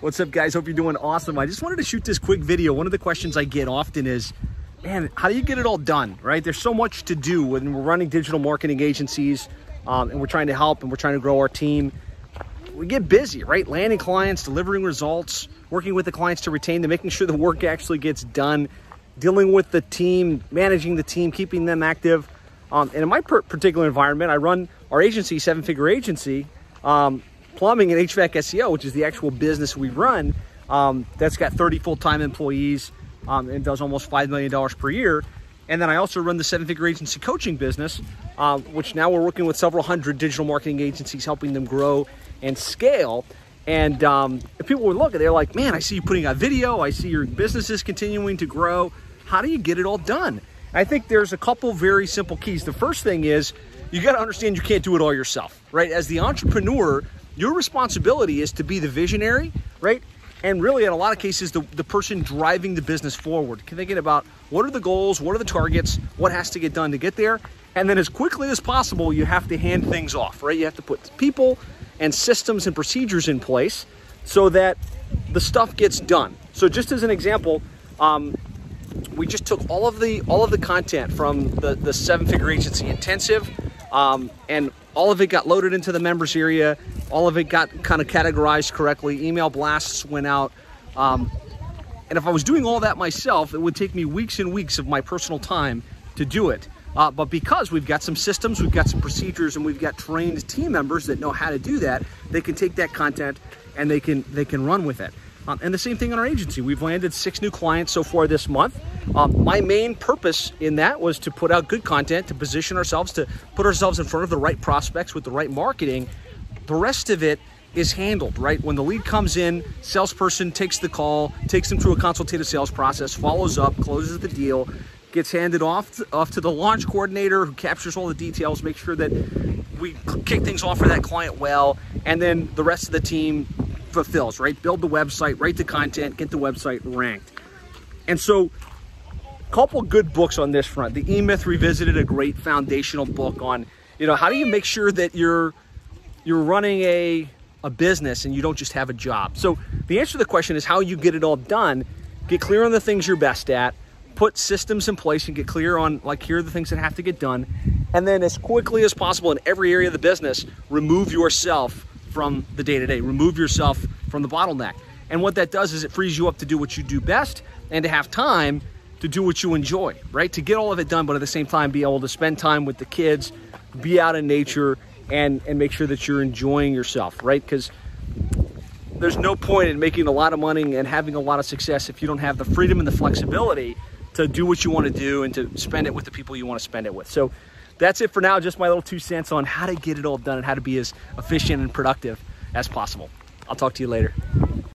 What's up, guys? Hope you're doing awesome. I just wanted to shoot this quick video. One of the questions I get often is, man, how do you get it all done, right? There's so much to do when we're running digital marketing agencies um, and we're trying to help and we're trying to grow our team. We get busy, right? Landing clients, delivering results, working with the clients to retain them, making sure the work actually gets done, dealing with the team, managing the team, keeping them active. Um, and in my particular environment, I run our agency, Seven Figure Agency, um, plumbing and HVAC SEO, which is the actual business we run. Um, that's got 30 full-time employees um, and does almost $5 million per year. And then I also run the Seven Figure Agency coaching business, um, which now we're working with several hundred digital marketing agencies, helping them grow and scale. And um, people would look at they're like, man, I see you putting out video. I see your business is continuing to grow. How do you get it all done? I think there's a couple very simple keys. The first thing is you got to understand you can't do it all yourself, right? As the entrepreneur, your responsibility is to be the visionary, right? And really, in a lot of cases, the, the person driving the business forward, thinking about what are the goals, what are the targets, what has to get done to get there. And then as quickly as possible, you have to hand things off, right? You have to put people and systems and procedures in place so that the stuff gets done. So just as an example, um, we just took all of the all of the content from the the seven figure agency intensive um, and all of it got loaded into the members area. All of it got kind of categorized correctly. Email blasts went out. Um, and if i was doing all that myself it would take me weeks and weeks of my personal time to do it. Uh, but because we've got some systems we've got some procedures and we've got trained team members that know how to do that they can take that content and they can they can run with it um, and the same thing in our agency. We've landed six new clients so far this month. Um, my main purpose in that was to put out good content, to position ourselves, to put ourselves in front of the right prospects with the right marketing. The rest of it is handled, right? When the lead comes in, salesperson takes the call, takes them through a consultative sales process, follows up, closes the deal, gets handed off to, off to the launch coordinator who captures all the details, makes sure that we kick things off for that client well, and then the rest of the team fulfills, right? Build the website, write the content, get the website ranked. And so a couple good books on this front. The E-Myth Revisited, a great foundational book on, you know, how do you make sure that you're you're running a a business and you don't just have a job. So the answer to the question is how you get it all done. Get clear on the things you're best at, put systems in place and get clear on like here are the things that have to get done. And then as quickly as possible in every area of the business, remove yourself from the day to day. Remove yourself from the bottleneck. And what that does is it frees you up to do what you do best and to have time to do what you enjoy, right? To get all of it done, but at the same time, be able to spend time with the kids, be out in nature, and, and make sure that you're enjoying yourself, right? Because there's no point in making a lot of money and having a lot of success if you don't have the freedom and the flexibility to do what you want to do and to spend it with the people you want to spend it with. So that's it for now. Just my little two cents on how to get it all done and how to be as efficient and productive as possible. I'll talk to you later.